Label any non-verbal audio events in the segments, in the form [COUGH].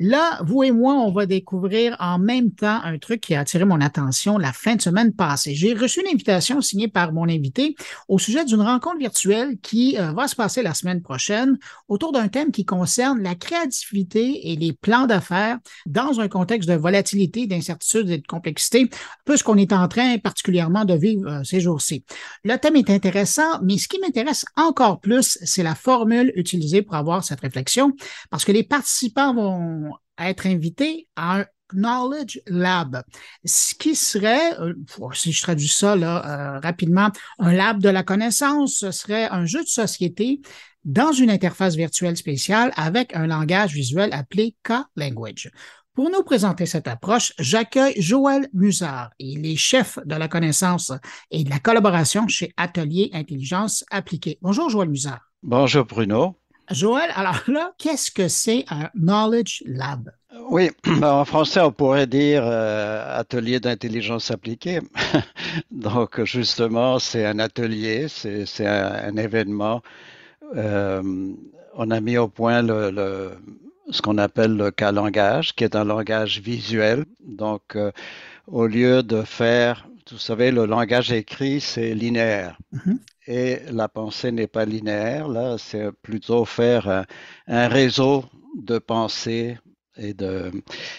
Là, vous et moi, on va découvrir en même temps un truc qui a attiré mon attention la fin de semaine passée. J'ai reçu une invitation signée par mon invité au sujet d'une rencontre virtuelle qui euh, va se passer la semaine prochaine autour d'un thème qui concerne la créativité et les plans d'affaires dans un contexte de volatilité, d'incertitude et de complexité, peu ce qu'on est en train particulièrement de vivre euh, ces jours-ci. Le thème est intéressant, mais ce qui m'intéresse encore plus, c'est la formule utilisée pour avoir cette réflexion, parce que les participants vont être invité à un Knowledge Lab, ce qui serait, euh, si je traduis ça là, euh, rapidement, un lab de la connaissance, ce serait un jeu de société dans une interface virtuelle spéciale avec un langage visuel appelé K-Language. Pour nous présenter cette approche, j'accueille Joël Musard. Il est chef de la connaissance et de la collaboration chez Atelier Intelligence Appliquée. Bonjour Joël Musard. Bonjour Bruno. Joël, alors là, qu'est-ce que c'est un Knowledge Lab? Oui, [CLEARS THROAT] en français, on pourrait dire euh, atelier d'intelligence appliquée. [LAUGHS] Donc, justement, c'est un atelier, c'est un, événement. Euh, on a mis au point le, ce qu'on appelle le cas langage, qui est un langage visuel. Donc, euh, au lieu de faire, vous savez, le langage écrit, c'est linéaire. Mm-hmm et la pensée n'est pas linéaire. Là, c'est plutôt faire un, réseau de pensées et, de,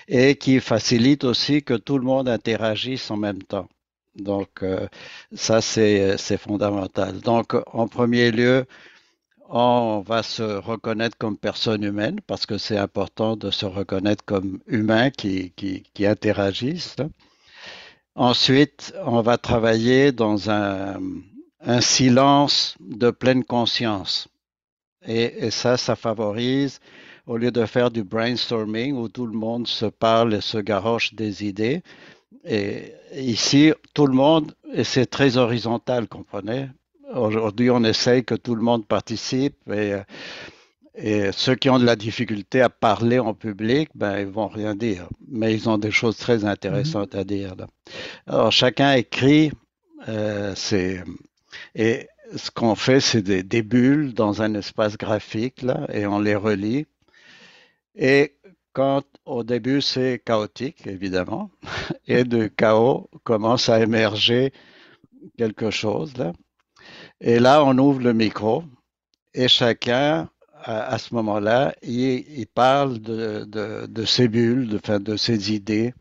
et qui facilite aussi que tout le monde interagisse en même temps. Donc, euh, ça, c'est fondamental. Donc, en premier lieu, on va se reconnaître comme personne humaine parce que c'est important de se reconnaître comme humain qui, qui, qui interagissent. Ensuite, on va travailler dans un, silence de pleine conscience. Et, ça, ça favorise, au lieu de faire du brainstorming où tout le monde se parle et se garoche des idées, et ici, tout le monde, et c'est très horizontal, comprenez? Aujourd'hui, on essaye que tout le monde participe et, et, ceux qui ont de la difficulté à parler en public, ben, ils vont rien dire. Mais ils ont des choses très intéressantes à dire. Alors, chacun écrit euh, c'est et ce qu'on fait, c'est des, bulles dans un espace graphique, là, et on les relie. Et quand au début c'est chaotique, évidemment, [LAUGHS] et de chaos commence à émerger quelque chose, là. Et là, on ouvre le micro, et chacun, à, ce moment-là, il, parle de, de, ses bulles, de, de ses idées.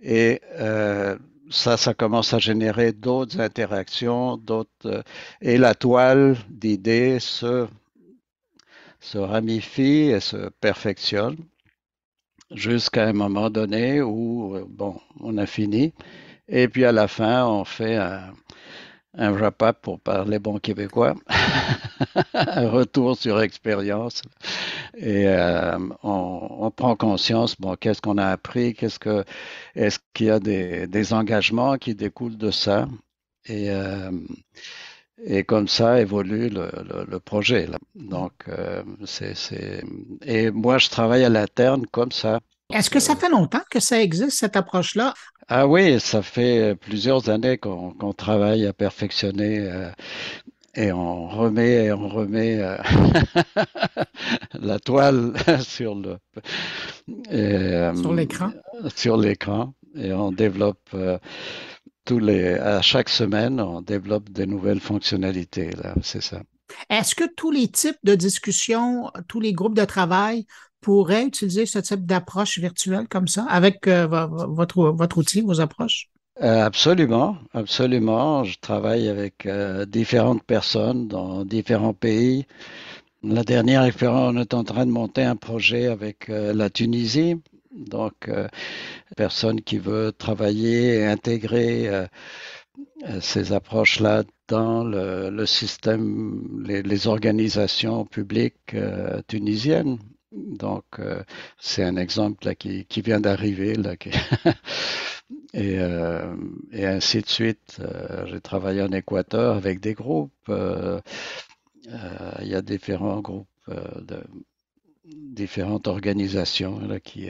Et euh, ça, ça commence à générer d'autres interactions, d'autres, euh, et la toile d'idées se, ramifie et se perfectionne jusqu'à un moment donné où, euh, bon, on a fini. Et puis à la fin, on fait un, wrap-up pour parler bon québécois, [LAUGHS] [LAUGHS] retour sur expérience. Et euh, on, prend conscience, bon, qu'est-ce qu'on a appris, qu'est-ce que, est-ce qu'il y a des, des, engagements qui découlent de ça, et, euh, et comme ça évolue le, le, projet. Là. Donc, euh, c'est, c'est, et moi, je travaille à l'interne comme ça. Est-ce que ça fait longtemps que ça existe, cette approche-là? Ah oui, ça fait plusieurs années qu'on travaille à perfectionner euh, et on remet et on remet euh, [LAUGHS] la toile [LAUGHS] sur le euh, sur l'écran. Sur l'écran et on développe tous les à chaque semaine on développe des nouvelles fonctionnalités là, c'est ça. Est-ce que tous les types de discussions, tous les groupes de travail pourrait utiliser ce type d'approche virtuelle comme ça avec euh, votre, votre outil, vos approches? Euh, absolument, absolument. Je travaille avec euh, différentes personnes dans différents pays. La dernière on est en train de monter un projet avec la Tunisie. Donc, personne qui veut travailler et intégrer ces approches-là dans le, système, les, organisations publiques tunisiennes. Donc, euh, c'est un exemple qui, vient d'arriver. [LAUGHS] et, euh, et, ainsi de suite. Euh, j'ai travaillé en Équateur avec des groupes. il y a différents groupes différentes organisations qui,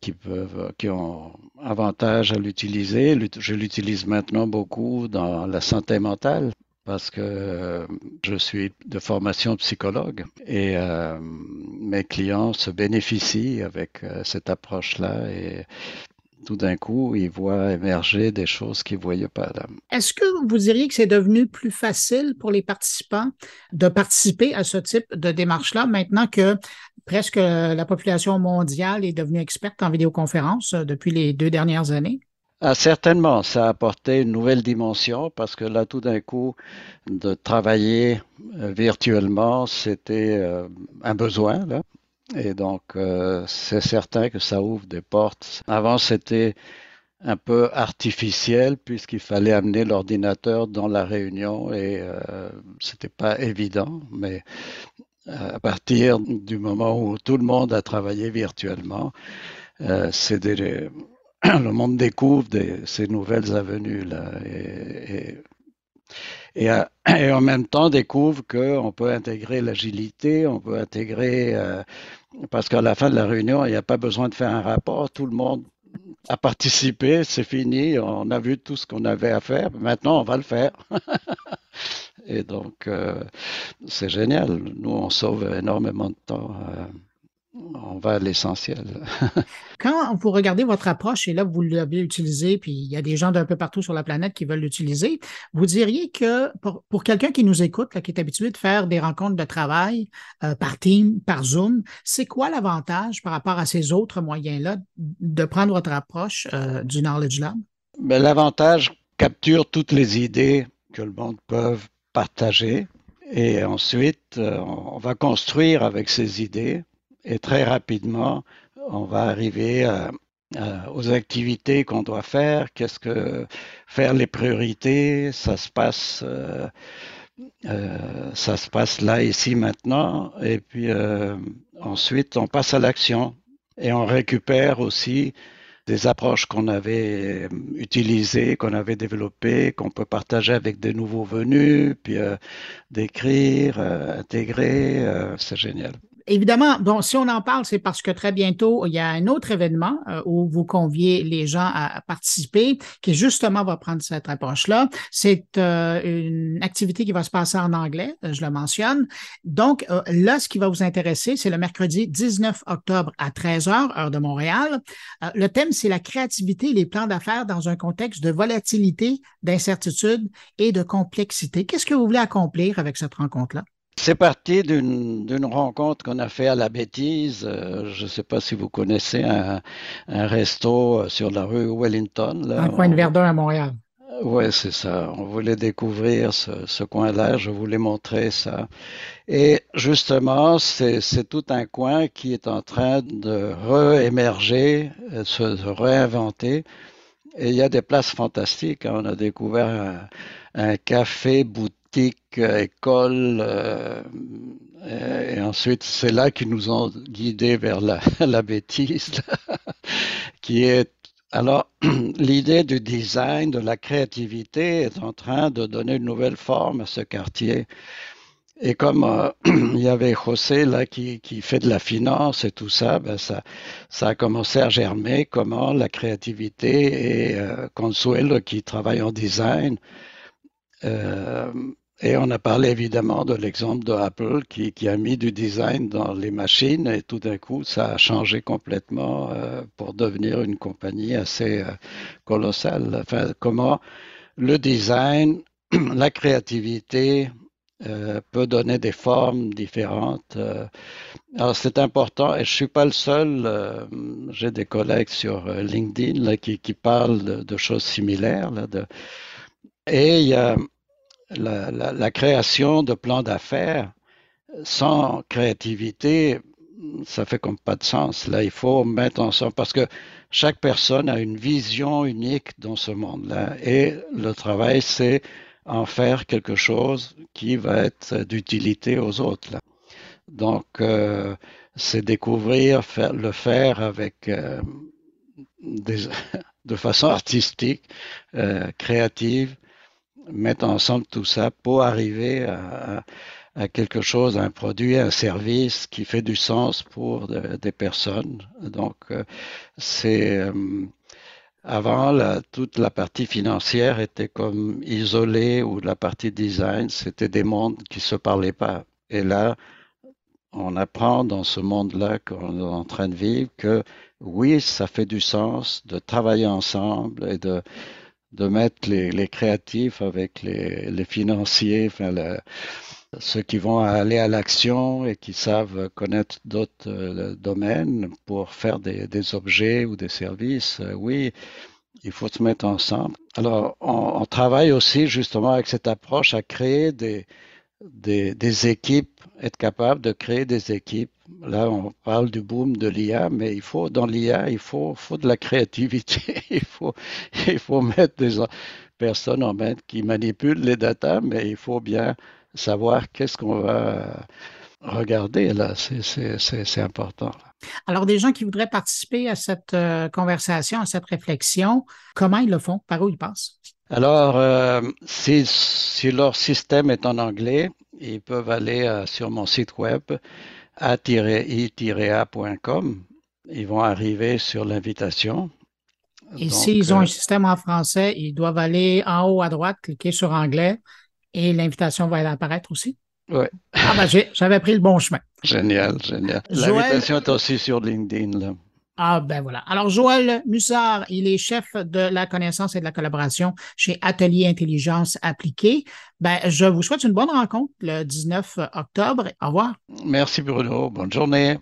qui, peuvent, qui ont avantage à l'utiliser. Je l'utilise maintenant beaucoup dans la santé mentale. parce que je suis de formation psychologue et mes clients se bénéficient avec cette approche-là et tout d'un coup, ils voient émerger des choses qu'ils ne voyaient pas. Est-ce que vous diriez que c'est devenu plus facile pour les participants de participer à ce type de démarche-là maintenant que presque la population mondiale est devenue experte en vidéoconférence euh, depuis les deux dernières années? Ah, certainement, ça a apporté une nouvelle dimension parce que là, tout d'un coup, de travailler euh, virtuellement, c'était euh, un besoin. Là. Et donc, euh, c'est certain que ça ouvre des portes. Avant, c'était un peu artificiel puisqu'il fallait amener l'ordinateur dans la réunion et euh, c'était pas évident. Mais euh, à partir du moment où tout le monde a travaillé virtuellement, euh, [COUGHS] le monde découvre ces nouvelles avenues là et, [COUGHS] en même temps découvre qu'on peut intégrer l'agilité, on peut intégrer parce qu'à la fin de la réunion, il n'y a pas besoin de faire un rapport. Tout le monde a participé, c'est fini, on a vu tout ce qu'on avait à faire. Maintenant, on va le faire. [LAUGHS] Et donc, euh, c'est génial. Nous, on sauve énormément de temps. Euh, on va à l'essentiel. [LAUGHS] Quand vous regardez votre approche, et là, vous l'avez utilisé, puis il y a des gens d'un peu partout sur la planète qui veulent l'utiliser, vous diriez que pour, quelqu'un qui nous écoute, qui est habitué de faire des rencontres de travail euh, par Team, par Zoom, c'est quoi l'avantage par rapport à ces autres moyens-là de prendre votre approche euh, du Knowledge Lab? Ben, l'avantage capture toutes les idées que le monde peut partager. Et ensuite, euh, on va construire avec ces idées et très rapidement, on va arriver aux activités qu'on doit faire, qu'est-ce que faire les priorités, ça se passe, euh, euh, ça se passe là, ici, maintenant, et puis euh, ensuite on passe à l'action. Et on récupère aussi des approches qu'on avait utilisées, qu'on avait développées, qu'on peut partager avec des nouveaux venus, puis d'écrire, intégrer, c'est génial. Évidemment, bon, si on en parle, c'est parce que très bientôt, il y a un autre événement euh, où vous conviez les gens à, participer, qui justement va prendre cette approche-là. C'est euh, une activité qui va se passer en anglais, euh, je le mentionne. Donc, là, ce qui va vous intéresser, c'est le mercredi 19 octobre à 13h, heure de Montréal. le thème, c'est la créativité et les plans d'affaires dans un contexte de volatilité, d'incertitude et de complexité. Qu'est-ce que vous voulez accomplir avec cette rencontre-là? C'est parti d'une rencontre qu'on a fait à la bêtise. Euh, je ne sais pas si vous connaissez un, resto euh, sur la rue Wellington. Là. Un coin de Verdun à Montréal. Oui, c'est ça. On voulait découvrir ce, coin-là. Je voulais montrer ça. Et justement, c'est tout un coin qui est en train de réémerger, euh, se réinventer. Et il y a des places fantastiques. Hein. On a découvert un, un café boutique école. Euh, et ensuite, c'est là qu'ils nous ont guidés vers la, [LAUGHS] bêtise, [LAUGHS] qui est alors, [CLEARS THROAT] l'idée du design, de la créativité est en train de donner une nouvelle forme à ce quartier. Et comme euh, [CLEARS THROAT] il y avait José là qui, fait de la finance et tout ça, ben ça, ça a commencé à germer comment la créativité et euh, Consuelo qui travaille en design euh, et on a parlé évidemment de l'exemple de Apple qui, qui, a mis du design dans les machines et tout d'un coup, ça a changé complètement euh, pour devenir une compagnie assez euh, colossale. Enfin, comment le design, [CLEARS THROAT] la créativité euh, peut donner des formes différentes. Alors c'est important et je suis pas le seul. J'ai des collègues sur LinkedIn là, qui, qui parlent de, de choses similaires. Là, de, et il y a la, création de plans d'affaires sans créativité, ça fait comme pas de sens. Là, il faut mettre ensemble parce que chaque personne a une vision unique dans ce monde-là. Et le travail, c'est en faire quelque chose qui va être d'utilité aux autres. Donc, euh, c'est découvrir, faire, le faire avec euh, [LAUGHS] de façon [LAUGHS] artistique, euh, créative, mettre ensemble tout ça pour arriver à, quelque chose, un produit, un service qui fait du sens pour des personnes. Donc, euh, c'est euh, Avant, toute la partie financière était comme isolée ou la partie design, c'était des mondes qui ne se parlaient pas. Et là, on apprend dans ce monde-là qu'on est en train de vivre que oui, ça fait du sens de travailler ensemble et de, de mettre les, créatifs avec les, financiers, enfin, ceux qui vont aller à l'action et qui savent connaître d'autres euh, domaines pour faire des, objets ou des services. Euh, oui, il faut se mettre ensemble. Alors, on, travaille aussi justement avec cette approche à créer des, des, équipes, être capable de créer des équipes. Là, on parle du boom de l'IA, mais il faut, dans l'IA, il faut, faut de la créativité. [LAUGHS] il, faut, il faut mettre des personnes en main qui manipulent les datas, mais il faut bien savoir qu'est-ce qu'on va regarder là. C'est important. Alors, des gens qui voudraient participer à cette euh, conversation, à cette réflexion, comment ils le font? Par où ils passent? Alors, euh, si, si, leur système est en anglais, ils peuvent aller euh, sur mon site web a-i-a.com. Ils vont arriver sur l'invitation. Et s'ils ont un système en français, ils doivent aller en haut à droite, cliquer sur anglais et l'invitation va apparaître aussi? Oui. Ah ben, j'avais pris le bon chemin. Génial, génial. L'invitation est aussi sur LinkedIn. Là. Ah ben voilà. Alors Joël Mussard, il est chef de la connaissance et de la collaboration chez Atelier Intelligence Appliquée. Ben, je vous souhaite une bonne rencontre le 19 octobre. Au revoir. Merci Bruno. Bonne journée.